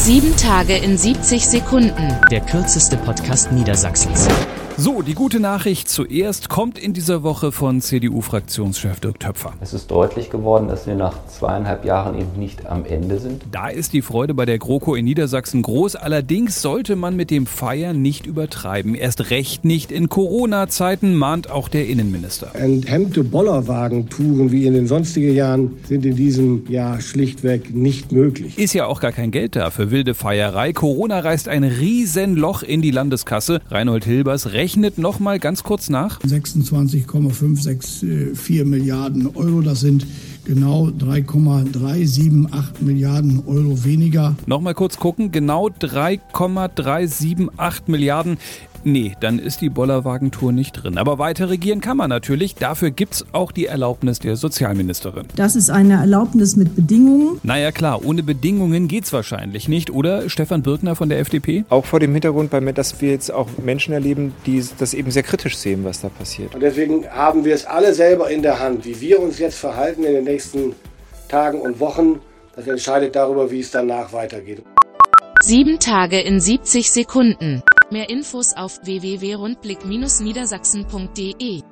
Sieben Tage in 70 Sekunden. Der kürzeste Podcast Niedersachsens. So, die gute Nachricht zuerst kommt in dieser Woche von CDU-Fraktionschef Dirk Töpfer. Es ist deutlich geworden, dass wir nach zweieinhalb Jahren eben nicht am Ende sind. Da ist die Freude bei der GroKo in Niedersachsen groß. Allerdings sollte man mit dem Feiern nicht übertreiben. Erst recht nicht in Corona-Zeiten, mahnt auch der Innenminister. Enthemmte Bollerwagentouren wie in den sonstigen Jahren sind in diesem Jahr schlichtweg nicht möglich. Ist ja auch gar kein Geld da für wilde Feierei. Corona reißt ein Riesenloch in die Landeskasse. Reinhold Hilbers rechnet noch mal ganz kurz nach. 26,564 Milliarden Euro, das sind genau 3,378 Milliarden Euro weniger. Noch mal kurz gucken, genau 3,378 Milliarden. Nee, dann ist die Bollerwagentour nicht drin. Aber weiter regieren kann man natürlich. Dafür gibt's auch die Erlaubnis der Sozialministerin. Das ist eine Erlaubnis mit Bedingungen. Naja klar, ohne Bedingungen geht's wahrscheinlich nicht, oder Stefan Birkner von der FDP? Auch vor dem Hintergrund, dass wir jetzt auch Menschen erleben, die das eben sehr kritisch sehen, was da passiert. Und deswegen haben wir es alle selber in der Hand, wie wir uns jetzt verhalten in den nächsten Tagen und Wochen. Das entscheidet darüber, wie es danach weitergeht. Sieben Tage in 70 Sekunden. Mehr Infos auf www.rundblick-niedersachsen.de